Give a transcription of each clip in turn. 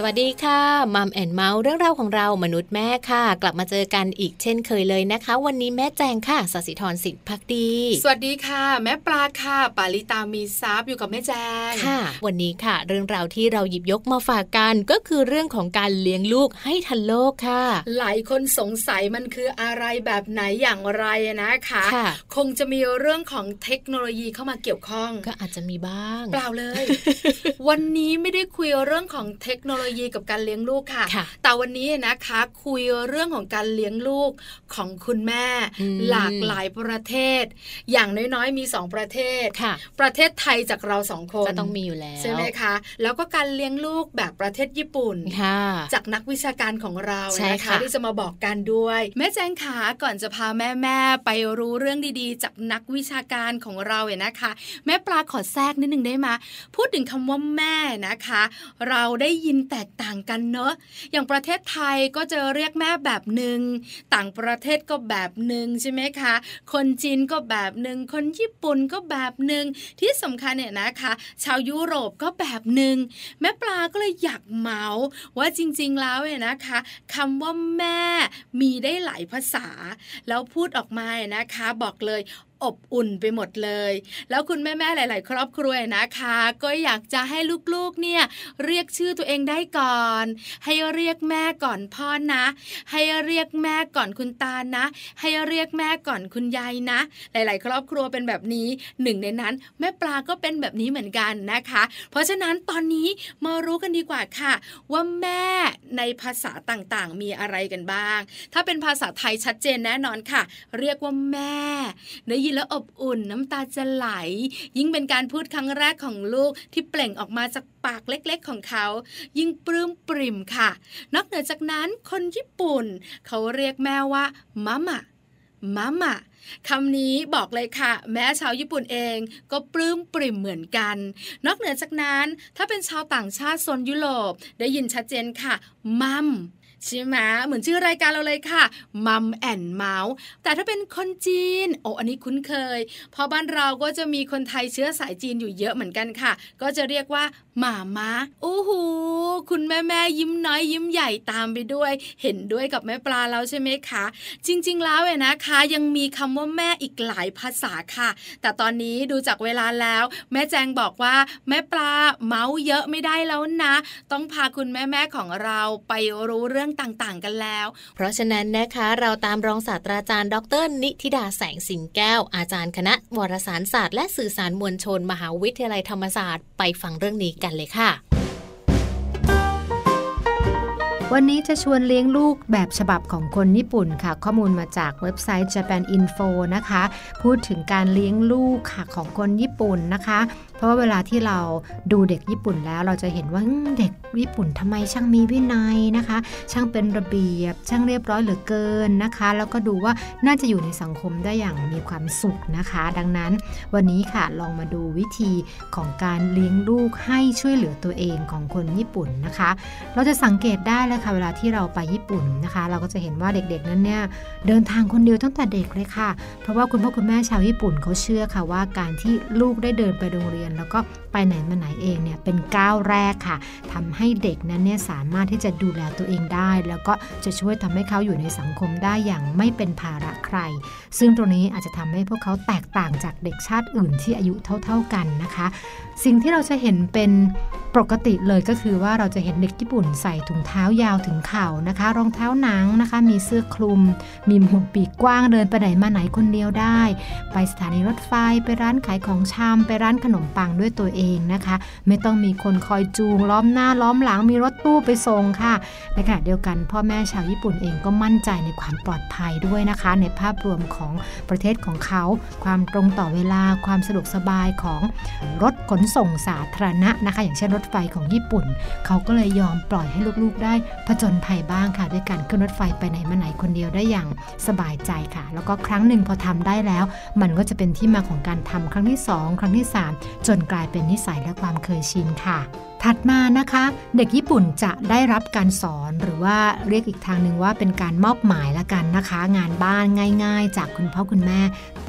สวัสดีค่ะ Mom and Mouth เรื่องราวของเรามนุษย์แม่ค่ะ กลับมาเจอกันอีกเช่นเคยเลยนะคะ วันนี้แม่แจงค่ะสศิธรสิทธิภักดี สวัสดีค่ะ แม่ปลาค่ะ ปาลิตามีทรัพย์อยู่กับแม่แจงค่ะ วันนี้ค่ะ เรื่องราวที่เราหยิบยกมาฝากกันก็คือเรื่องของการเลี้ยงลูกให้ทันโลกค่ะ หลายคนสงสัยมันคืออะไรแบบไหนอย่างไรนะคะคะคงจะมีเรื่องของเทคโนโลยีเข้ามาเกี่ยวข้องก็อาจจะมีบ้างเปล่าเลย วันนี้ไม่ได้คุยเรื่องของเทคโนโลยีกับการเลี้ยงลูกค่ะ แต่วันนี้นะคะ คุยเรื่องของการเลี้ยงลูกของคุณแม่ หลากหลายประเทศ อย่างน้อยๆมีสองประเทศประเทศไทยจากเราสองคนก็ต้องมีอยู่แล้วใช่ไหมคะ แล้วก็การเลี้ยงลูกแบบประเทศญี่ปุ่นจากนักวิชาการของเรานะคะที่จะมาบอกกันด้วย แม่แจงขาก่อนจะพาแม่แม่ไปรู้เรื่องดีๆ จากนักวิชาการของเราเนี่ยนะคะ แม่ปลาขอแทรกนิดนึงได้ไหมพูดถึงคำว่าแม่นะคะ เราได้ยินแตกต่างกันเนอะอย่างประเทศไทยก็จะเรียกแม่แบบหนึ่งต่างประเทศก็แบบหนึ่งใช่ไหมคะ คนจีนก็แบบหนึ่งคนญี่ปุ่นก็แบบหนึ่งที่สำคัญเนี่ยนะคะ ชาวยุโรปก็แบบหนึ่งแม่ปลาก็เลยอยากเมาส์ว่าจริงๆแล้วเนี่ยนะคะคำว่าแม่มีได้หลายภาษา แล้วพูดออกมาเนี่ยนะคะ บอกเลย อบอุ่นไปหมดเลย แล้วคุณแม่ๆหลาย ๆ ครอบครัวนะคะ ก็อยากจะให้ลูกๆเนี่ยเรียกชื่อตัวเองได้ก่อน ให้เรียกแม่ก่อนพ่อนะ ให้เรียกแม่ก่อนคุณตานะ ให้เรียกแม่ก่อนคุณยายนะ หลาย ๆ ครอบครัวเป็นแบบนี้หนึ่งในนั้น แม่ปลาก็เป็นแบบนี้เหมือนกันนะคะ เพราะฉะนั้นตอนนี้มารู้กันดีกว่าค่ะ ว่าแม่ในภาษาต่างๆ มีอะไรกันบ้าง ถ้าเป็นภาษาไทยชัดเจนแน่นอนค่ะ เรียกว่าแม่ได้ยนแล้วอบอุ่นน้ำตาจะไหล ยิ่งเป็นการพูดครั้งแรกของลูกที่เปล่งออกมาจากปากเล็กๆของเขา ยิ่งปลื้มปริ่มค่ะ นอกเหนือจากนั้นคนญี่ปุ่น เขาเรียกแม่ว่ามามะมามะคำนี้บอกเลยค่ะ แม้ชาวญี่ปุ่นเองก็ปลื้มปริ่มเหมือนกัน นอกเหนือจากนั้นถ้าเป็นชาวต่างชาติโซนยุโรปได้ยินชัดเจนค่ะ มัม ใช่ไหมเหมือนชื่อรายการเราเลยค่ะมัมแอนเมาส์แต่ถ้าเป็นคนจีนโอ้อันนี้คุ้นเคย เพราะบ้านเราก็จะมีคนไทยเชื้อสายจีนอยู่เยอะเหมือนกันค่ะ ก็จะเรียกว่าหมาม้าโอ้โหคุณแม่แม่ยิ้มน้อยยิ้มใหญ่ตามไปด้วย เห็นด้วยกับแม่ปลาแล้วใช่ไหมคะ จริง ๆ แล้วเนี่ยนะคะ ยังมีคำว่าแม่อีกหลายภาษาค่ะ แต่ตอนนี้ดูจากเวลาแล้ว แม่แจงบอกว่าแม่ปลาเมาส์เยอะไม่ได้แล้วนะ ต้องพาคุณแม่แม่ของเราไปรู้เรื่องต่างๆ กันแล้ว เพราะฉะนั้นนะคะเราตามรองศาสตราจารย์ ดร นิติดาแสงสิงแก้ว อาจารย์คณะวารสารศาสตร์และสื่อสารมวลชน มหาวิทยาลัยธรรมศาสตร์ไปฟังเรื่องนี้กันเลยค่ะ วันนี้จะชวนเลี้ยงลูกแบบฉบับของคนญี่ปุ่นค่ะ ข้อมูลมาจากเว็บไซต์ Japan Info นะคะ พูดถึงการเลี้ยงลูกค่ะของคนญี่ปุ่นนะคะ เพราะว่าเวลาที่เราดูเด็กญี่ปุ่นแล้ว เราจะเห็นว่าเด็กญี่ปุ่นทำไมช่างมีวินัยนะคะ ช่างเป็นระเบียบ ช่างเรียบร้อยเหลือเกินนะคะ แล้วก็ดูว่าน่าจะอยู่ในสังคมได้อย่างมีความสุขนะคะ ดังนั้นวันนี้ค่ะลองมาดูวิธีของการเลี้ยงลูกให้ช่วยเหลือตัวเองของคนญี่ปุ่นนะคะ เราจะสังเกตได้เลยค่ะเวลาที่เราไปญี่ปุ่นนะคะ เราก็จะเห็นว่าเด็กๆนั้นเนี่ยเดินทางคนเดียวตั้งแต่เด็กเลยค่ะ เพราะว่าคุณพ่อคุณแม่ชาวญี่ปุ่นเขาเชื่อค่ะว่าการที่ลูกได้เดินไปโรงเรียนแล้วก็ไปไหนมาไหนเองเนี่ยเป็นก้าวแรกค่ะทำให้เด็กนั้นเนี่ยสามารถที่จะดูแลตัวเองได้ แล้วก็จะช่วยทำให้เขาอยู่ในสังคมได้อย่างไม่เป็นภาระใคร ซึ่งตรงนี้อาจจะทำให้พวกเขาแตกต่างจากเด็กชาติอื่นที่อายุเท่า ๆกันนะคะ สิ่งที่เราจะเห็นเป็นปกติเลยก็คือว่าเราจะเห็นเด็กญี่ปุ่นใส่ถุงเท้ายาวถึงเข่านะคะ รองเท้าหนังนะคะ มีเสื้อคลุม มีหมวกปีกกว้างเดินไปไหนมาไหนคนเดียวได้ ไปสถานีรถไฟไปร้านขายของชำไปร้านขนมปังด้วยตัวเองเองนะคะ ไม่ต้องมีคนคอยจูงล้อมหน้าล้อมหลังมีรถตู้ไปส่งค่ะ ในขณะเดียวกันพ่อแม่ชาวญี่ปุ่นเองก็มั่นใจในความปลอดภัยด้วยนะคะ ในภาพรวมของประเทศของเขา ความตรงต่อเวลาความสะดวกสบายของรถขนส่งสาธารณะนะคะ อย่างเช่นรถไฟของญี่ปุ่น เขาก็เลยยอมปล่อยให้ลูกๆได้ผจญภัยบ้างค่ะ ด้วยการขึ้นรถไฟไปไหนมาไหนคนเดียวได้อย่างสบายใจค่ะ แล้วก็ครั้งหนึ่งพอทำได้แล้ว มันก็จะเป็นที่มาของการทำครั้งที่ 2 ครั้งที่ 3 จนกลายเป็นนิสัยและความเคยชินค่ะ ถัดมานะคะ เด็กญี่ปุ่นจะได้รับการสอนหรือว่าเรียกอีกทางหนึ่งว่าเป็นการมอบหมายละกันนะคะ งานบ้านง่าย ๆ จากคุณพ่อคุณแม่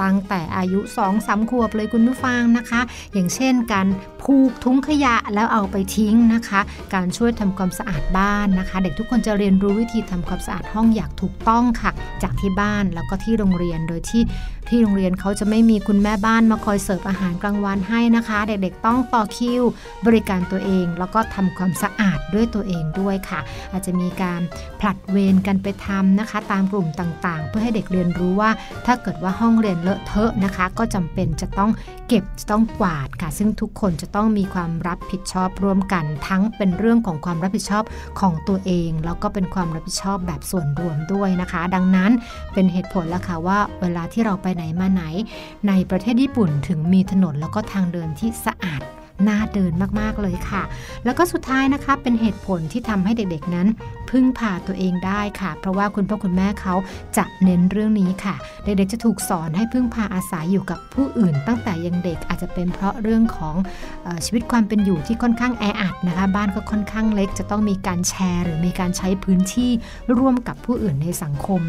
ตั้งแต่อายุ2อสาขวบเลยคุณผู้ฟังนะคะ อย่างเช่นการผูกทุ้งขยะแล้วเอาไปทิ้งนะคะ การช่วยทำความสะอาดบ้านนะคะ เด็กทุกคนจะเรียนรู้วิธีทำความสะอาดห้องอย่างถูกต้องค่ะ จากที่บ้านแล้วก็ที่โรงเรียนโดยที่ที่โรงเรียนเขาจะไม่มีคุณแม่บ้านมาคอยเสิร์ฟอาหารกลางวันให้นะคะ เด็กๆต้องต่อคิว บริการตัวเองแล้วก็ทำความสะอาดด้วยตัวเองด้วยค่ะ อาจจะมีการผลัดเวรกันไปทำนะคะ ตามกลุ่มต่างๆ เพื่อให้เด็กเรียนรู้ว่า ถ้าเกิดว่าห้องเรียนเลอะเทอะนะคะ ก็จำเป็นจะต้องเก็บจะต้องกวาดค่ะ ซึ่งทุกคนจะต้องมีความรับผิดชอบร่วมกัน ทั้งเป็นเรื่องของความรับผิดชอบของตัวเอง แล้วก็เป็นความรับผิดชอบแบบส่วนรวมด้วยนะคะ ดังนั้นเป็นเหตุผลแล้วค่ะว่าเวลาที่เราไปไหนมาไหน ในประเทศญี่ปุ่นถึงมีถนนแล้วก็ทางเดินที่สะอาด น่าเดินมากๆเลยค่ะ แล้วก็สุดท้ายนะคะเป็นเหตุผลที่ทำให้เด็กๆนั้น พึ่งพาตัวเองได้ค่ะ เพราะว่าคุณพ่อคุณแม่เขาจะเน้นเรื่องนี้ค่ะ เด็กๆจะถูกสอนให้พึ่งพาอาศัยอยู่กับผู้อื่น ตั้งแต่ยังเด็กอาจจะเป็นเพราะเรื่องของออชีวิตความเป็นอยู่ที่ค่อนข้างแออัดนะคะ บ้านก็ค่อนข้างเล็ก จะต้องมีการแชร์ หรือมีการใช้พื้นที่ร่วมกับผู้อื่นในสังคม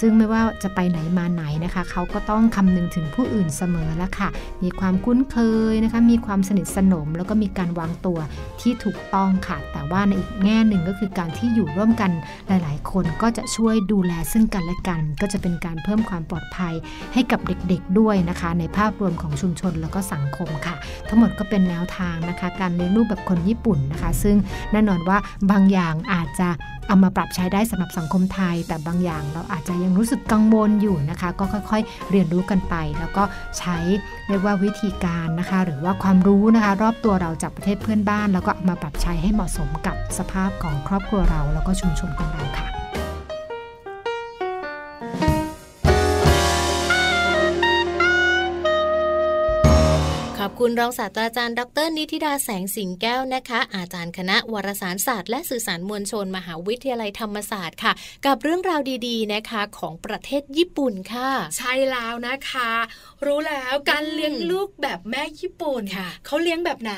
ซึ่งไม่ว่าจะไปไหนมาไหนนะคะเขาก็ต้องคำนึงถึงผู้อื่นเสมอล้วค่ะ มีความคุ้นเคยนะคะ มีความสนิทสนมแล้วก็มีการวางตัวที่ถูกต้องค่ะ แต่ว่าในอีกแง่หนึ่งก็คือการที่อยู่ร่วมกันหลาย ๆ คนก็จะช่วยดูแลซึ่งกันและกัน ก็จะเป็นการเพิ่มความปลอดภัยให้กับเด็ก ๆ ด้วยนะคะ ในภาพรวมของชุมชนแล้วก็สังคมค่ะ ทั้งหมดก็เป็นแนวทางนะคะ การเลี้ยงลูกแบบคนญี่ปุ่นนะคะ ซึ่งแน่นอนว่าบางอย่างอาจจะ เอามาปรับใช้ได้สำหรับสังคมไทย แต่บางอย่างเราอาจจะยังรู้สึกกังวลอยู่นะคะ ก็ค่อยๆ เรียนรู้กันไป แล้วก็ใช้เรียกว่าวิธีการนะคะ หรือว่าความรู้นะคะ รอบตัวเราจากประเทศเพื่อนบ้าน แล้วก็เอามาปรับใช้ให้เหมาะสมกับสภาพของครอบครัวเรา แล้วก็ชุมชนของเราค่ะ คุณรองศาสตราจารย์ดร นิติดาแสงสิงแก้วนะคะ อาจารย์คณะวารสารศาสตร์ และสื่อสารมวลชน มหาวิทยาลัยธรรมศาสตร์ค่ะ กับเรื่องราวดีๆนะคะของประเทศญี่ปุ่นค่ะ ใช่แล้วนะคะรู้แล้วการเลี้ยงลูกแบบแม่ญี่ปุ่นเขาเลี้ยงแบบไหน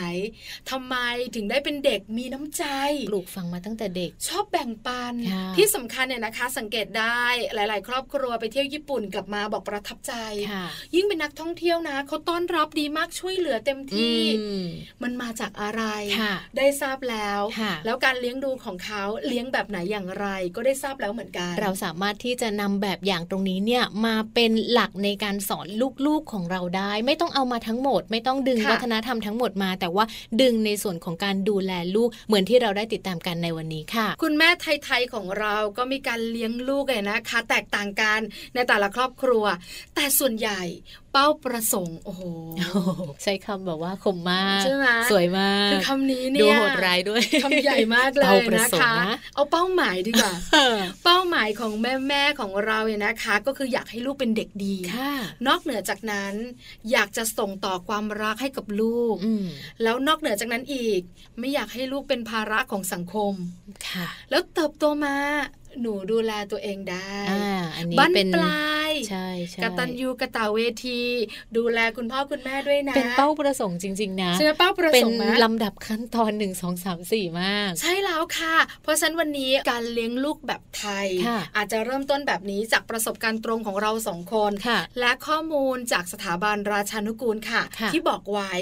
ทำไมถึงได้เป็นเด็กมีน้ำใจปลูกฟังมาตั้งแต่เด็ก ชอบแบ่งปัน ที่สำคัญเนี่ยนะคะ สังเกตได้หลาย ๆ ครอบครัวไปเที่ยวญี่ปุ่นกลับมาบอกประทับใจ ยิ่งเป็นนักท่องเที่ยวนะเขาต้อนรับดีมากช่วยเหลือเต็มที่ มันมาจากอะไร ได้ทราบแล้ว แล้วการเลี้ยงดูของเขาเลี้ยงแบบไหนอย่างไร ก็ได้ทราบแล้วเหมือนกัน เราสามารถที่จะนำแบบอย่างตรงนี้เนี่ยมาเป็นหลักในการสอนลูกๆของเราได้ ไม่ต้องเอามาทั้งหมด ไม่ต้องดึงวัฒนธรรมทั้งหมดมา แต่ว่าดึงในส่วนของการดูแลลูกเหมือนที่เราได้ติดตามกันในวันนี้ค่ะ คุณแม่ไทยๆของเราก็มีการเลี้ยงลูกเลยนะคะ แตกต่างกันในแต่ละครอบครัว แต่ส่วนใหญ่เป้าประสงค์ โอ้โห ใช้คำแบบว่าคมมากใช่ไหมสวยมาก คือคำนี้เนี่ยดูโหดร้ายด้วยคำใหญ่มากเลยนะคะ เอาเป้าหมายดีกว่า เป้าหมายของแม่แม่ของเราเนี่ยนะคะ ก็คืออยากให้ลูกเป็นเด็กดี นอกเหนือจากนั้น อยากจะส่งต่อความรักให้กับลูก แล้วนอกเหนือจากนั้นอีก ไม่อยากให้ลูกเป็นภาระของสังคมค่ะ แล้วเติบโตมา หนูดูแลตัวเองได้อันนี้เป็นปลายใช่ใช่กตัญญูกะตาเวที ดูแลคุณพ่อคุณแม่ด้วยนะ เป็นเป้าประสงค์จริง ๆ นะใช่เป้าประสงค์เป็นลำดับขั้นตอนหนึ่งสองสามสี่มาก ใช่แล้วค่ะ เพราะฉะนั้นวันนี้การเลี้ยงลูกแบบไทย อาจจะเริ่มต้นแบบนี้จากประสบการณ์ตรงของเราสองคน และข้อมูลจากสถาบันราชานุกูลค่ะ ที่บอกไว้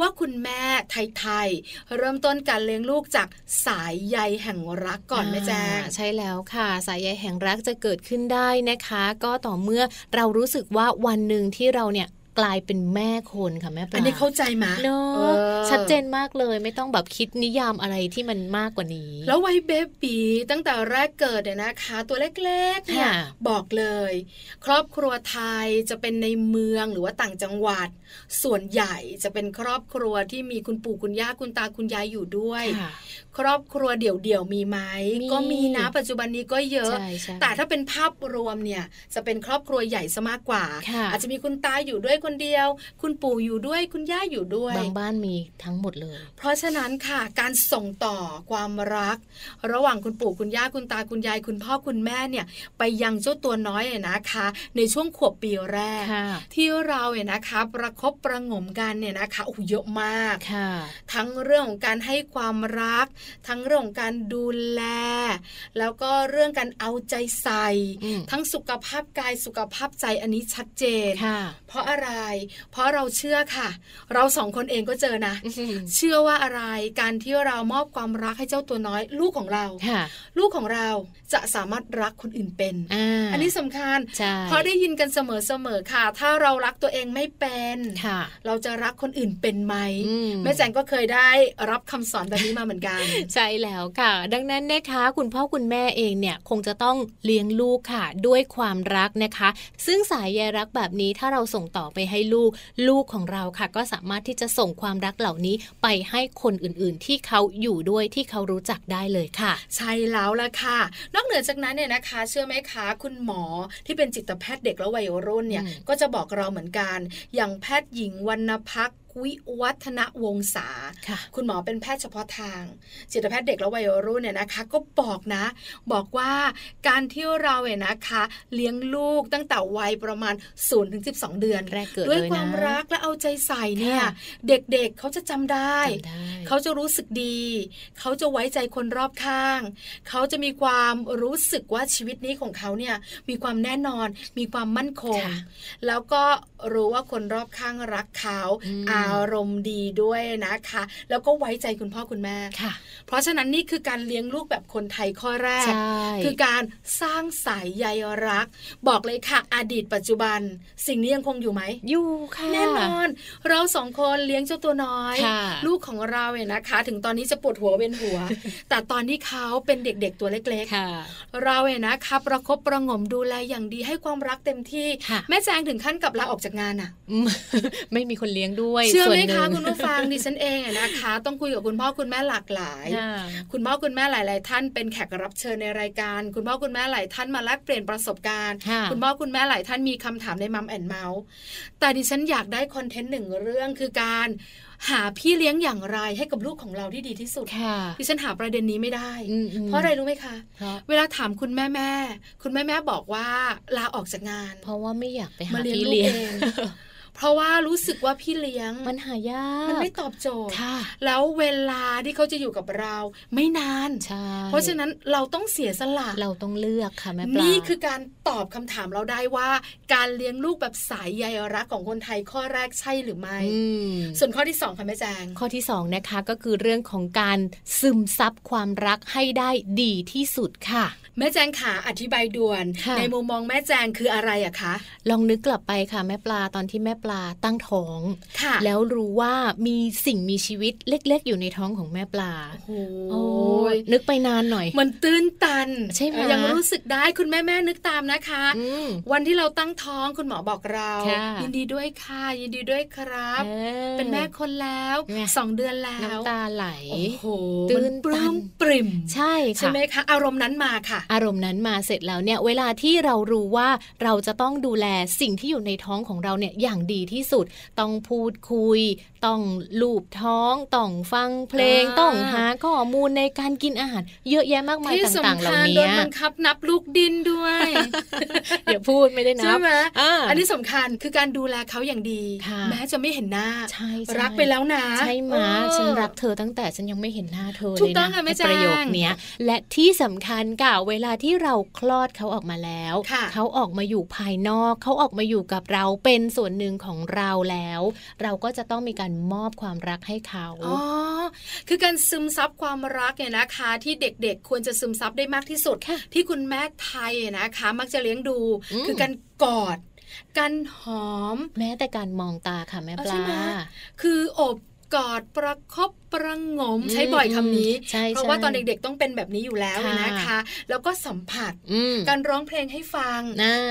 ว่าคุณแม่ไทยๆเริ่มต้นการเลี้ยงลูกจากสายใยแห่งรักก่อนแม่แจ้งใช่แล้วค่ะสายใยแห่งรักจะเกิดขึ้นได้นะคะ ก็ต่อเมื่อเรารู้สึกว่าวันหนึ่งที่เราเนี่ย กลายเป็นแม่คนค่ะแม่ปลาอันนี้เข้าใจไหมเนาะชัดเจนมากเลยไม่ต้องแบบคิดนิยามอะไรที่มันมากกว่านี้ แล้ววัยเบบีตั้งแต่แรกเกิดเนี่ยนะคะ ตัวเล็กๆเนี่ยบอกเลย ครอบครัวไทยจะเป็นในเมืองหรือว่าต่างจังหวัด ส่วนใหญ่จะเป็นครอบครัวที่มีคุณปู่คุณย่าคุณตาคุณยายอยู่ด้วย ครอบครัวเดี่ยวๆมีไหมก็มีนะปัจจุบันนี้ก็เยอะ แต่ถ้าเป็นภาพรวมเนี่ยจะเป็นครอบครัวใหญ่ซะมากกว่า อาจจะมีคุณตาอยู่ด้วยคนเดียว คุณปู่อยู่ด้วยคุณย่าอยู่ด้วยบางบ้านมีทั้งหมดเลย เพราะฉะนั้นค่ะการส่งต่อความรัก ระหว่างคุณปู่คุณย่าคุณตาคุณยายคุณพ่อคุณแม่เนี่ย ไปยังเจ้าตัวน้อยนะคะ ในช่วงขวบปีแรก ที่เราเนี่ยนะคะ ประครบประงมกันเนี่ยนะคะโอ้เยอะมากทั้งเรื่องของการให้ความรัก ทั้งเรื่องของการดูแล แล้วก็เรื่องการเอาใจใส่ ทั้งสุขภาพกายสุขภาพใจอันนี้ชัดเจนเพราะอะไรเพราะเราเชื่อค่ะ เราสองคนเองก็เจอนะ เชื่อว่าอะไรการที่เรามอบความรักให้เจ้าตัวน้อย ลูกของเรา ลูกของเราจะสามารถรักคนอื่นเป็น อันนี้สำคัญ เพราะได้ยินกันเสมอๆค่ะ ถ้าเรารักตัวเองไม่เป็นเราจะรักคนอื่นเป็นไหมแม่แจงก็เคยได้รับคำสอนแบบนี้มาเหมือนกัน ใช่แล้วค่ะ ดังนั้นนะคะคุณพ่อคุณแม่เองเนี่ยคงจะต้องเลี้ยงลูกค่ะ ด้วยความรักนะคะ ซึ่งสายใยรักแบบนี้ถ้าเราส่งต่อไปให้ลูกลูกของเราค่ะก็สามารถที่จะส่งความรักเหล่านี้ไปให้คนอื่นๆ ที่เขาอยู่ด้วยที่เขารู้จักได้เลยค่ะ ใช่แล้วละค่ะ นอกเหนือจากนั้นเนี่ยนะคะ เชื่อไหมคะคุณหมอที่เป็นจิตแพทย์เด็กและวัยรุ่นเนี่ยก็จะบอกเราเหมือนกัน อย่างแพทย์หญิงวรรณพัก วิวัฒนวงศาคุณหมอเป็นแพทย์เฉพาะทาง จิตแพทย์เด็กและวัยรุ่นเนี่ยนะคะ ก็บอกนะ บอกว่าการที่เราเนี่ยนะคะ เลี้ยงลูกตั้งแต่วัยประมาณ0ูนถึงสิเดือนแรกเกิดด้วยความรักและเอาใจใส่เนี่ย เด็กๆเเขาจะจำได้ เขาจะรู้สึกดี เขาจะไว้ใจคนรอบข้าง เขาจะมีความรู้สึกว่าชีวิตนี้ของเขาเนี่ยมีความแน่นอน มีความมั่นคง แล้วก็รู้ว่าคนรอบข้างรักเขาอาอารมณ์ดีด้วยนะคะ แล้วก็ไว้ใจคุณพ่อคุณแม่ค่ะ เพราะฉะนั้นนี่คือการเลี้ยงลูกแบบคนไทยข้อแรก คือการสร้างสายใยรัก บอกเลยค่ะ อดีตปัจจุบัน สิ่งนี้ยังคงอยู่ไหมอยู่ค่ะแน่นอน เราสองคนเลี้ยงเจ้าตัวน้อย ลูกของเราเนี่ยนะคะ ถึงตอนนี้จะปวดหัวเวียนหัว แต่ตอนที่เขาเป็นเด็กๆตัวเล็กๆเราเนี่ยนะคะประคบประงมดูแลอย่างดีให้ความรักเต็มที่ แม่แจงถึงขั้นกับลาออกจากงานอะ ไม่มีคนเลี้ยงด้วยเชื่อไหมคะคุณผู้ฟังดิฉันเองนะคะ ต้องคุยกับคุณพ่อคุณแม่หลากหลาย คุณพ่อคุณแม่หลาย ๆ ท่านเป็นแขกรับเชิญในรายการ คุณพ่อคุณแม่หลายท่านมาแลกเปลี่ยนประสบการณ์ คุณพ่อคุณแม่หลายท่านมีคำถามในมัมแอนเมาส์แต่ดิฉันอยากได้คอนเทนต์หนึ่งเรื่องคือการหาพี่เลี้ยงอย่างไรให้กับลูกของเราที่ดีที่สุดดิฉันหาประเด็นนี้ไม่ได้ เพราะอะไรรู้ไหมคะ เวลาถามคุณแม่แม่ คุณแม่แม่บอกว่าลาออกจากงาน เพราะว่าไม่อยากไปหาพี่เลี้ยง เพราะว่ารู้สึกว่าพี่เลี้ยงมันหายากมันไม่ตอบโจทย์แล้วเวลาที่เขาจะอยู่กับเราไม่นานเพราะฉะนั้นเราต้องเสียสละเราต้องเลือกค่ะแม่ปลานี่คือการตอบคำถามเราได้ว่า การเลี้ยงลูกแบบสายใยรักของคนไทยข้อแรกใช่หรือไม่ส่วนข้อที่สองค่ะแม่แจงข้อที่สองนะคะก็คือเรื่องของการซึมซับความรักให้ได้ดีที่สุดค่ะ แม่แจงขาอธิบายด่วน ในมุมมองแม่แจงคืออะไรอะคะ ลองนึกกลับไปค่ะแม่ปลาตอนที่แม่ปลาตั้งท้องแล้วรู้ว่ามีสิ่งมีชีวิตเล็ก ๆ อยู่ในท้องของแม่ปลาโอ้ยนึกไปนานหน่อย มันตื้นตันใช่ไหมยังรู้สึกได้คุณแม่แม่นึกตามนะคะ วันที่เราตั้งท้องคุณหมอบอกเรา ยินดีด้วยค่ะยินดีด้วยครับ เป็นแม่คนแล้วสองเดือนแล้วน้ำตาไหลโอ้โหตื้นปลื้มปริ่ม ใช่ใช่ไหมคะ อารมณ์นั้นมาค่ะอารมณ์นั้นมาเสร็จแล้วเนี่ยเวลาที่เรารู้ว่าเราจะต้องดูแลสิ่งที่อยู่ในท้องของเราเนี่ยอย่างดีที่สุด ต้องพูดคุย ต้องลูบท้อง ต้องฟังเพลง ต้องหาข้อมูลในการกินอาหาร เยอะแยะมากมายต่างๆเหล่านี้โดนบังคับนับลูกดินด้วยอย่าพูดไม่ได้นับใช่ไหมอันนี้สำคัญคือการดูแลเขาอย่างดี แม้จะไม่เห็นหน้ารักไปแล้วนะ ใช่ไหมฉันรักเธอตั้งแต่ฉันยังไม่เห็นหน้าเธอเลยนะประโยคนี้และที่สำคัญก่าเวลาที่เราคลอดเขาออกมาแล้วเขาออกมาอยู่ภายนอกเขาออกมาอยู่กับเราเป็นส่วนหนึ่งของเราแล้ว เราก็จะต้องมีการมอบความรักให้เขาอ๋อคือการซึมซับความรักเนี่ยนะคะ ที่เด็กๆ ควรจะซึมซับได้มากที่สุด ที่คุณแม่ไทยนะคะ มักจะเลี้ยงดู คือการกอดการหอม แม้แต่การมองตาค่ะแม่ปลาคืออบ กอดประคบประงมใช้บ่อยคำนี้ เพราะว่าตอนเด็กๆต้องเป็นแบบนี้อยู่แล้วนะคะ แล้วก็สัมผัสการร้องเพลงให้ฟัง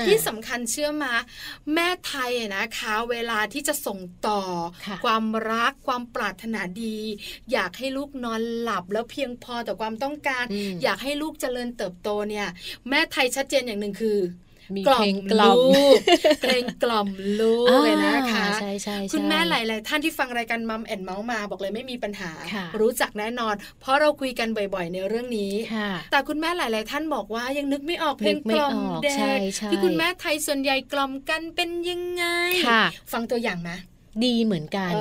ที่สำคัญเชื่อมาแม่ไทยนะคะ เวลาที่จะส่งต่อ ความรักความปรารถนาดี อยากให้ลูกนอนหลับแล้วเพียงพอต่อความต้องการ อยากให้ลูกเจริญเติบโตเนี่ย แม่ไทยชัดเจนอย่างหนึ่งคือ มีเพลงกล่อมเพลงกล่อมลูกเลยนะคะใช่คุณแม่หลาย ๆ ท่านที่ฟังรายการมัมแอนเมาส์มาบอกเลยไม่มีปัญหา รู้จักแน่นอน เพราะเราคุยกันบ่อย ๆ ในเรื่องนี้ แต่คุณแม่หลาย ๆ ท่านบอกว่ายังนึกไม่ออกเพลงกล่อมเด็กที่คุณแม่ไทยส่วนใหญ่กล่อมกันเป็นยังไง ฟังตัวอย่างนะ ดีเหมือนกัน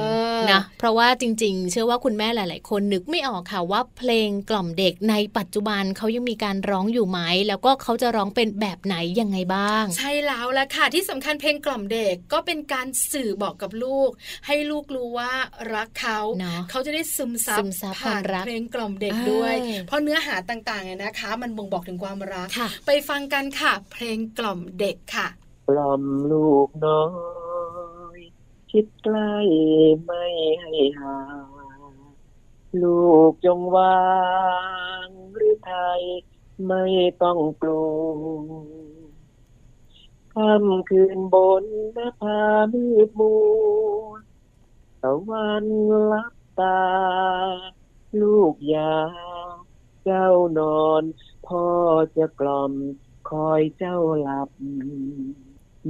นะเพราะว่าจริง ๆ เชื่อว่าคุณแม่หลาย ๆ คนนึกไม่ออกค่ะว่าเพลงกล่อมเด็กในปัจจุบันเขายังมีการร้องอยู่ไหม แล้วก็เขาจะร้องเป็นแบบไหนยังไงบ้าง ใช่แล้วละค่ะ ที่สำคัญเพลงกล่อมเด็กก็เป็นการสื่อบอกกับลูก ให้ลูกรู้ว่ารักเขาเขาจะได้ซึมซับผ่านเพลงกล่อมเด็กด้วย เพราะเนื้อหาต่างๆเนี่ยนะคะ มันบ่งบอกถึงความรัก ไปฟังกันค่ะ เพลงกล่อมเด็กค่ะกล่อมลูกน้อง คิดใกล้ไม่ให้ห่างลูกจงวางหรือไทยไม่ต้องกลัวค่ำคืนบนหน้าผามืดมัวตะวันลับตา ลูกยา เจ้านอน พ่อจะกล่อม คอยเจ้าหลับ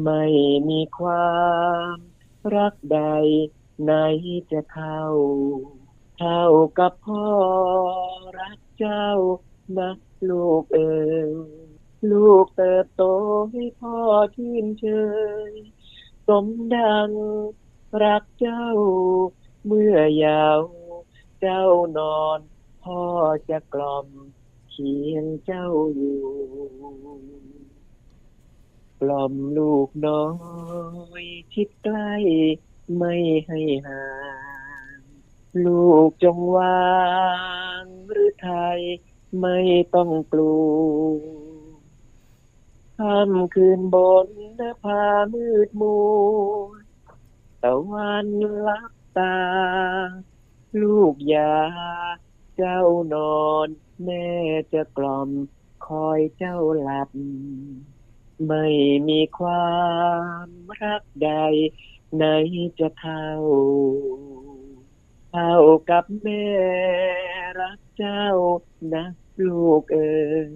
ไม่มีความ รักใดไหนจะเท่าเท่ากับพ่อรักเจ้านะลูกเอ๋ยลูกเติบโตให้พ่อชื่นเชยสมดังรักเจ้า เมื่อยาวเจ้านอนพ่อจะกล่อมเคียงเจ้าอยู่ กล่อมลูกน้อยชิดใกล้ไม่ให้ห่าง ลูกจงวางหรือไทยไม่ต้องกลัวค่ำคืนบนหน้าผามืดมัวตะวันลับตา ลูกยา เจ้านอน แม่จะกล่อม คอยเจ้าหลับ ไม่มีความรักใดไหนจะเท่า เท่ากับแม่รักเจ้านะลูกเอ๋ย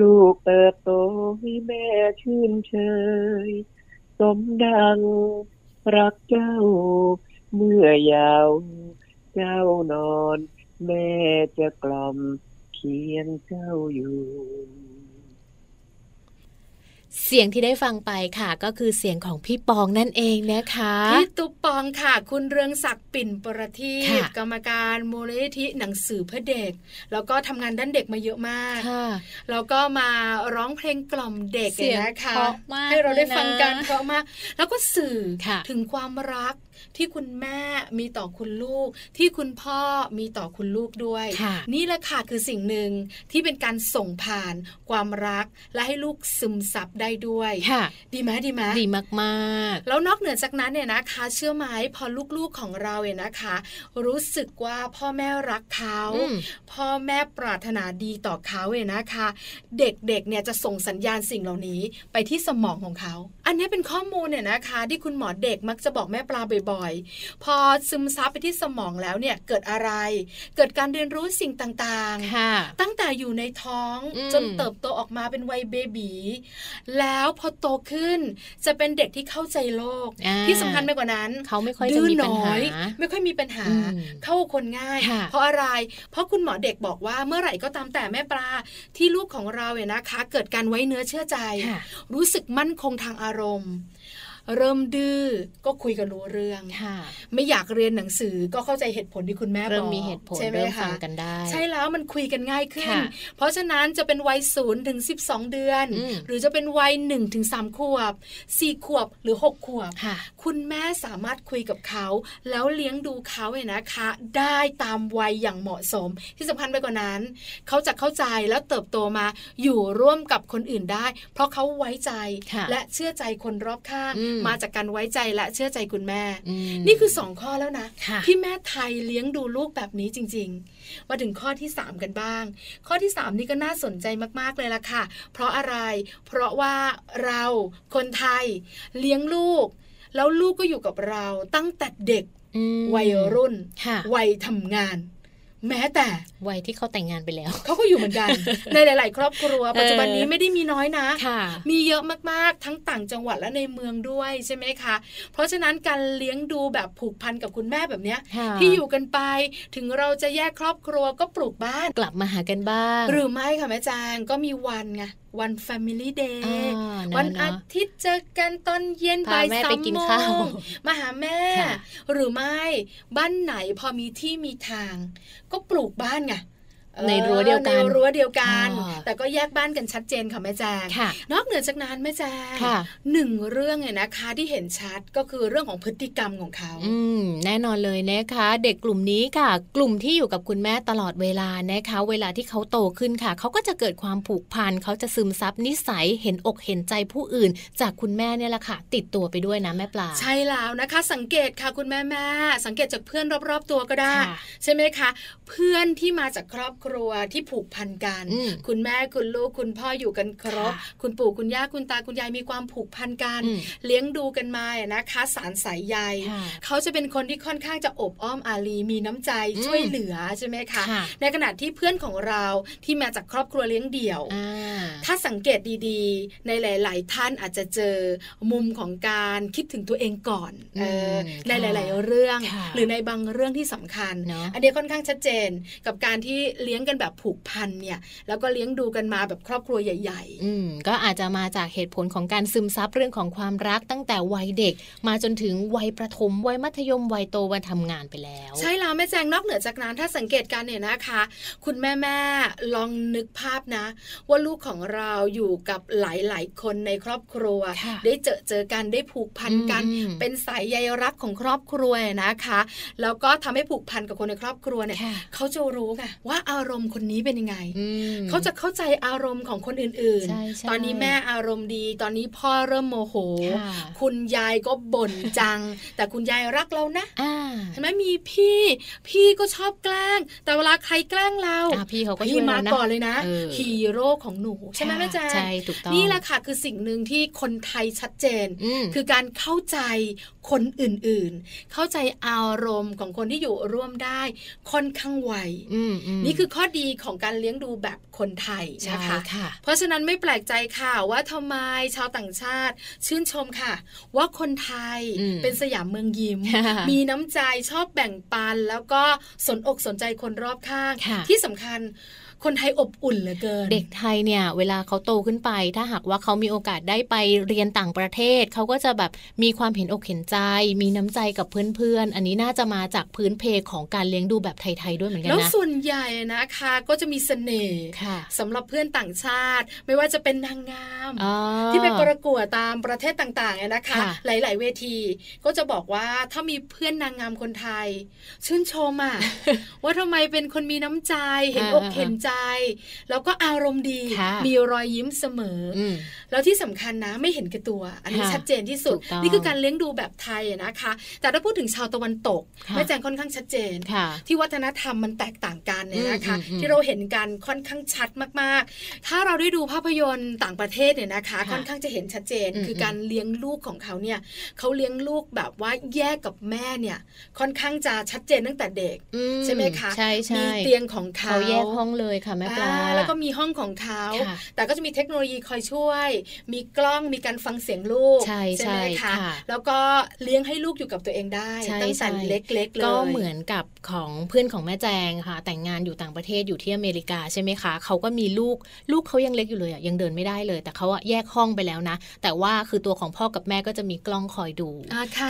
ลูกเติบโตให้แม่ชื่นเชย สมดังรักเจ้า เมื่อยาวเจ้านอน แม่จะกล่อมเคียงเจ้าอยู่ สียงที่ได้ฟังไปค่ะ ก็คือเสียงของพี่ปองนั่นเองนะคะพี่ตุ๊ปองค่ะ คุณเรืองศักดิ์ปิ่นประทีปกรรมการมูลนิธิหนังสือเพื่อเด็ก แล้วก็ทำงานด้านเด็กมาเยอะมากแล้วก็มาร้องเพลงกล่อมเด็กนะคะให้เราได้ฟังกันเพราะมาก แล้วก็สื่อถึงความรัก ที่คุณแม่มีต่อคุณลูก ที่คุณพ่อมีต่อคุณลูกด้วย นี่แหละค่ะคือสิ่งหนึ่งที่เป็นการส่งผ่านความรักและให้ลูกซึมซับได้ด้วยดีไหมดีไหมดีมากๆ แล้วนอกเหนือจากนั้นเนี่ยนะคะ เชื่อไหมพอลูกๆของเราเนี่ยนะคะ รู้สึกว่าพ่อแม่รักเขาพ่อแม่ปรารถนาดีต่อเขาเนี่ยนะคะ เด็กๆเนี่ยจะส่งสัญญาณสิ่งเหล่านี้ไปที่สมองของเขา อันนี้เป็นข้อมูลเนี่ยนะคะ ที่คุณหมอเด็กมักจะบอกแม่ปลาบ่อยๆ พอซึมซับไปที่สมองแล้วเนี่ยเกิดอะไร เกิดการเรียนรู้สิ่งต่างๆ ตั้งแต่อยู่ในท้องจนเติบโตออกมาเป็นวัยเบบีแล้วพอโตขึ้นจะเป็นเด็กที่เข้าใจโลก ที่สำคัญไปกว่านั้น เขาไม่ค่อยจะมีปัญหาไม่ค่อยมีปัญหา เข้าคนง่าย เพราะอะไร เพราะคุณหมอเด็กบอกว่าเมื่อไหร่ก็ตามแต่แม่ปลาที่ลูกของเราเนี่ยนะคะ เกิดการไว้เนื้อเชื่อใจ รู้สึกมั่นคงทางอารมณ์ เริ่มดื้อก็คุยกันรู้เรื่องไม่อยากเรียนหนังสือก็เข้าใจเหตุผลที่คุณแม่บอกเริ่มมีเหตุผลเริ่มฟังกันได้ ใช่แล้วมันคุยกันง่ายขึ้น เพราะฉะนั้นจะเป็นวัยศูนย์ถึงสิบสองเดือน หรือจะเป็นวัยหนึ่งถึงสามขวบสี่ขวบหรือหกขวบคุณแม่สามารถคุยกับเขา แล้วเลี้ยงดูเขาเนี่ยนะคะ ได้ตามวัยอย่างเหมาะสม ที่สำคัญไปกว่านั้น เขาจะเข้าใจแล้วเติบโตมาอยู่ร่วมกับคนอื่นได้ เพราะเขาไว้ใจและเชื่อใจคนรอบข้างมาจากการไว้ใจและเชื่อใจคุณแม่ นี่คือสองข้อแล้วนะที่แม่ไทยเลี้ยงดูลูกแบบนี้จริง ๆ มาถึงข้อที่สามกันบ้าง ข้อที่สามนี่ก็น่าสนใจมากๆเลยล่ะค่ะ เพราะอะไร เพราะว่าเราคนไทยเลี้ยงลูก แล้วลูกก็อยู่กับเราตั้งแต่เด็กวัยรุ่นวัยทำงาน แม้แต่วัยที่เขาแต่งงานไปแล้ว เขาก็อยู่เหมือนกัน ในหลาย ๆ ครอบครัว ปัจจุบันนี้ไม่ได้มีน้อยนะมีเยอะมากๆ ทั้งต่างจังหวัดและในเมืองด้วยใช่ไหมคะ เพราะฉะนั้นการเลี้ยงดูแบบผูกพันกับคุณแม่แบบเนี้ย ที่อยู่กันไปถึงเราจะแยกครอบครัวก็ปลูกบ้านกลับมาหากันบ้าง หรือไม่ค่ะแม่จางก็มีวันไง วัน Family Day วันอาทิตย์เจอกันตอนเย็นบ่ายสามโมงมาหาแม่ หรือไม่บ้านไหนพอมีที่มีทาง ก็ปลูกบ้านไง ในรั้วเดียวกันในรั้วเดียวกัน แต่ก็แยกบ้านกันชัดเจนค่ะแม่แจงนอกเหนือจากนั้นแม่แจงหนึ่งเรื่องเนี่ยนะคะที่เห็นชัดก็คือเรื่องของพฤติกรรมของเขาอืแน่นอนเลยนะคะ เด็กกลุ่มนี้ค่ะ กลุ่มที่อยู่กับคุณแม่ตลอดเวลานะคะ เวลาที่เขาโตขึ้นค่ะ เขาก็จะเกิดความผูกพันเขาจะซึมซับนิสัยเห็นอกเห็นใจผู้อื่น จากคุณแม่เนี่ยแหละค่ะ ติดตัวไปด้วยนะแม่ปลาใช่แล้วนะคะ สังเกตค่ะคุณแม่แม่สังเกตจากเพื่อนรอบๆตัวก็ได้ ใช่ไหมคะ เพื่อนที่มาจากครอบครัวที่ผูกพันกัน คุณแม่คุณลูกคุณพ่ออยู่กันครบ คุณปู่คุณย่าคุณตาคุณยายมีความผูกพันกัน เลี้ยงดูกันมานะคะสารสายใยเขาจะเป็นคนที่ค่อนข้างจะอบอ้อมอารีมีน้ำใจช่วยเหลือใช่ไหมคะ ในขณะที่เพื่อนของเราที่มาจากครอบครัวเลี้ยงเดี่ยว ถ้าสังเกตดีๆ ในหลาย ๆ ท่านอาจจะเจอมุมของการคิดถึงตัวเองก่อนในหลาย ๆ เรื่อง หรือในบางเรื่องที่สำคัญ อันนี้ค่อนข้างชัดเจนกับการที่เลี้ยงกันแบบผูกพันเนี่ย แล้วก็เลี้ยงดูกันมาแบบครอบครัวใหญ่ ๆ อืมก็อาจจะมาจากเหตุผลของการซึมซับเรื่องของความรักตั้งแต่วัยเด็ก มาจนถึงวัยประถมวัยมัธยมวัยโตวันทำงานไปแล้ว ใช่แล้วแม่แจงนอกเหนือจากนั้นถ้าสังเกตการเนี่ยนะคะ คุณแม่แม่ลองนึกภาพนะ ว่าลูกของเราอยู่กับหลายๆ คนในครอบครัว ได้เจอเจอกันได้ผูกพันกัน เป็นสายใยรักของครอบครัวนะคะ แล้วก็ทำให้ผูกพันกับคนในครอบครัวเนี่ยเขาจะรู้ไงว่าอารมณ์คนนี้เป็นยังไง เขาจะเข้าใจอารมณ์ของคนอื่นๆ ตอนนี้แม่อารมณ์ดี ตอนนี้พ่อเริ่มโมโห คุณยายก็บ่นจัง แต่คุณยายรักเรานะเห็นไหมมีพี่ พี่ก็ชอบแกล้ง แต่เวลาใครแกล้งเราพี่เขาก็พี่มาก่อนเลยนะฮีโร่ของหนูใช่ไหมแม่แจ๊ใช่ถูกต้องนี่แหละค่ะคือสิ่งหนึ่งที่คนไทยชัดเจน คือการเข้าใจคนอื่นๆ เข้าใจอารมณ์ของคนที่อยู่ร่วมได้ค่อนข้างไวนี่คือข้อดีของการเลี้ยงดูแบบคนไทยนะคะคะเพราะฉะนั้นไม่แปลกใจค่ะว่าทำไมชาวต่างชาติ ชื่นชมค่ะ ว่าคนไทยเป็นสยามเมืองยิ้ม มีน้ำใจชอบแบ่งปัน แล้วก็สนอกสนใจคนรอบข้าง ที่สำคัญ คนไทยอบอุ่นเหลือเกิน เด็กไทยเนี่ยเวลาเขาโตขึ้นไป ถ้าหากว่าเขามีโอกาสได้ไปเรียนต่างประเทศ เขาก็จะแบบมีความเห็นอกเห็นใจ มีน้ำใจกับเพื่อนๆ อันนี้น่าจะมาจากพื้นเพของการเลี้ยงดูแบบไทยๆด้วยเหมือนกันนะแล้วส่วนใหญ่นะคะก็จะมีเสน่ห์สำหรับเพื่อนต่างชาติ ไม่ว่าจะเป็นนางงามที่ไปประกวดตามประเทศต่างๆนะคะ หลาย ๆ เวทีก็จะบอกว่าถ้ามีเพื่อนนางงามคนไทย ชื่นชมอะว่าทำไมเป็นคนมีน้ำใจเห็นอกเห็นใจแล้วก็อารมณ์ดี มีรอยยิ้มเสมอ แล้วที่สำคัญนะไม่เห็นแก่ตัว อันนี้ชัดเจนที่สุด นี่คือการเลี้ยงดูแบบไทยนะคะ แต่ถ้าพูดถึงชาวตะวันตกแม่แจงค่อนข้างชัดเจน ที่วัฒนธรรมมันแตกต่างกันเนี่ยนะคะ ที่เราเห็นกันค่อนข้างชัดมากๆ ถ้าเราได้ดูภาพยนตร์ต่างประเทศเนี่ยนะคะ ค่อนข้างจะเห็นชัดเจน คือการเลี้ยงลูกของเขาเนี่ยเขาเลี้ยงลูกแบบว่าแยกกับแม่เนี่ย ค่อนข้างจะชัดเจนตั้งแต่เด็กใช่ไหมคะใช่ใช่มีเตียงของเขาเขาแยกห้องเลยค่ะแม่ปลาแล้วก็มีห้องของเขาแต่ก็จะมีเทคโนโลยีคอยช่วย มีกล้องมีการฟังเสียงลูกใช่ใช่ไหมคะแล้วก็เลี้ยงให้ลูกอยู่กับตัวเองได้ตั้งแต่เล็กๆเลยก็เหมือนกับของเพื่อนของแม่แจงค่ะ แต่งงานอยู่ต่างประเทศอยู่ที่อเมริกาใช่ไหมคะเขาก็มีลูกลูกเขายังเล็กอยู่เลยอะยังเดินไม่ได้เลย แต่เขาอะแยกห้องไปแล้วนะ แต่ว่าคือตัวของพ่อกับแม่ก็จะมีกล้องคอยดู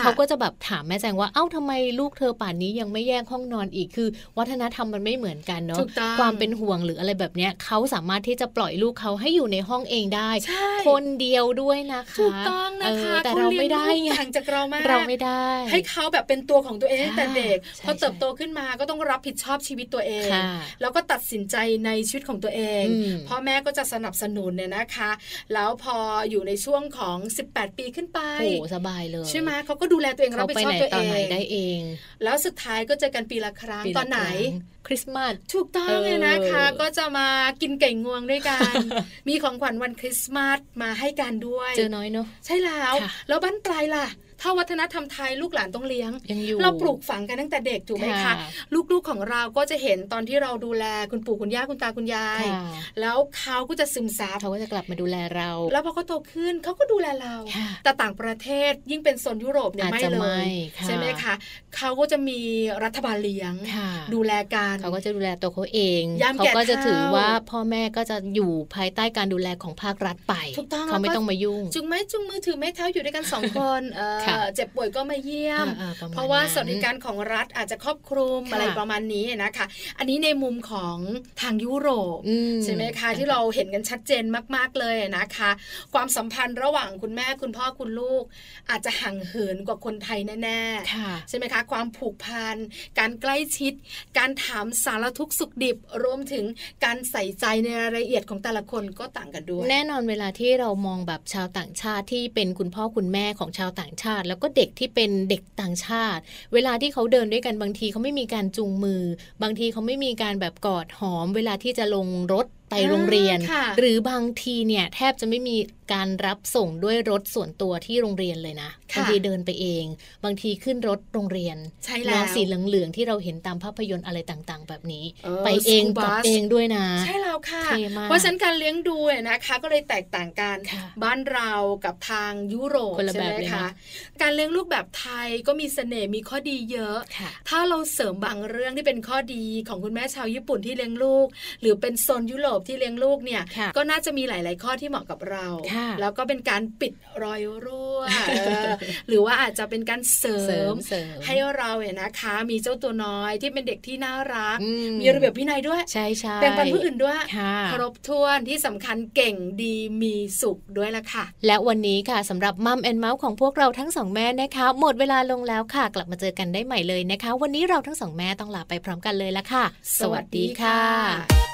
เขาก็จะแบบถามแม่แจงว่าเอ้าทำไมลูกเธอป่านนี้ยังไม่แยกห้องนอนอีกคือ วัฒนธรรมมันไม่เหมือนกันเนาะความเป็นห่วงหรืออะไรแบบเนี้ยเขาสามารถที่จะปล่อยลูกเขาให้อยู่ในห้องเองได้ คนเดียวด้วยนะคะถูกต้องนะคะแต่เราไม่ได้ไงห่างจากเรามากเราไม่ได้ ให้เขาแบบเป็นตัวของตัวเองแต่เด็กพอเติบโตขึ้นมาก็ต้องรับผิดชอบชีวิตตัวเอง แล้วก็ตัดสินใจในชีวิตของตัวเองพ่อแม่ก็จะสนับสนุนเนี่ยนะคะ แล้วพออยู่ในช่วงของ 18 ปีขึ้นไปโอ้สบายเลยใช่ไหมเขาก็ดูแลตัวเองรับผิดชอบตัวเองได้เอง แล้วสุดท้ายก็เจอกันปีละครั้งตอนไหนคริสต์มาสถูกต้องเลยนะคะก็จะมากินไก่งวงด้วยกัน มีของขวัญวันคริสต์มาสมาให้กันด้วย เจอน้อยเนาะใช่แล้ว แล้วบ้านปลายล่ะท ถ้าวัฒนธรรมไทยลูกหลานต้องเลี้ยงยังอยู่เราปลูกฝังกันตั้งแต่เด็กถูกไหมคะลูกๆของเราก็จะเห็นตอนที่เราดูแลคุณปู่คุณย่าคุณตาคุณยาย แล้วเขาก็จะซึมซับเขาก็จะกลับมาดูแลเรา แล้วพอเขาโตขึ้นเขาก็ดูแลเรา แต่ต่างประเทศยิ่งเป็นโซนยุโรปเนี่ยไม่เลยใช่ไหมคะเขาก็จะมีรัฐบาลเลี้ยง ดูแลกันเขาก็จะดูแลตัวเขาเองเขาก็จะถือว่าพ่อแม่ก็จะอยู่ภายใต้การดูแลของภาครัฐไปเขาไม่ต้องมายุ่งจุงไม้จุงมือถือแม่เท้าอยู่ด้วยกันสองคนเจ็บป่วยก็มาเยี่ยม เพราะว่าสวัสดิการของรัฐอาจจะครอบคลุมอะไรประมาณนี้นะคะ อันนี้ในมุมของทางยุโรปใช่ไหมคะที่เราเห็นกันชัดเจนมาก ๆเลยนะคะ ความสัมพันธ์ระหว่างคุณแม่คุณพ่อคุณลูก อาจจะห่างเหินกว่าคนไทยแน่ๆใช่ไหมคะ ความผูกพันการใกล้ชิด การถามสารทุกสุขดิบรวมถึงการใส่ใจในรายละเอียดของแต่ละคนก็ต่างกันด้วย แน่นอนเวลาที่เรามองแบบชาวต่างชาติที่เป็นคุณพ่อคุณแม่ของชาวต่างชาติแล้วก็เด็กที่เป็นเด็กต่างชาติ เวลาที่เขาเดินด้วยกันบางทีเขาไม่มีการจูงมือ บางทีเขาไม่มีการแบบกอดหอม เวลาที่จะลงรถไปโรงเรียน หรือบางทีเนี่ยแทบจะไม่มีการรับส่งด้วยรถส่วนตัวที่โรงเรียนเลยนะบางทีเดินไปเอง บางทีขึ้นรถโรงเรียนใช่แล้วสีเหลืองๆที่เราเห็นตามภาพยนตร์อะไรต่างๆ แบบนี้ ไปเองกับเองด้วยนะ ใช่แล้วค่ะ เพราะฉะนั้นการเลี้ยงดูนะคะ ก็เลยแตกต่างกันบ้านเรากับทางยุโรปใช่ไหมคะการเลี้ยงลูกแบบไทยก็มีเสน่ห์มีข้อดีเยอะ ถ้าเราเสริมบางเรื่องที่เป็นข้อดีของคุณแม่ชาวญี่ปุ่นที่เลี้ยงลูก หรือเป็นโซนยุโรปที่เลี้ยงลูกเนี่ยก็น่าจะมีหลาย ๆ ข้อที่เหมาะกับเรา แล้วก็เป็นการปิดรอยรั่วหรือว่าอาจจะเป็นการเสริมให้เราเนี่ยนะคะ มีเจ้าตัวน้อยที่เป็นเด็กที่น่ารัก มีระเบียบวินัยด้วยใช่ใช่แบ่งปันผู้อื่นด้วยครบถ้วนที่สำคัญเก่งดีมีสุขด้วยละค่ะ และวันนี้ค่ะสำหรับมัมแอนเมาส์ของพวกเราทั้งสองแม่นะคะ หมดเวลาลงแล้วค่ะ กลับมาเจอกันได้ใหม่เลยนะคะ วันนี้เราทั้งสองแม่ต้องลาไปพร้อมกันเลยละค่ะ สวัสดีค่ะ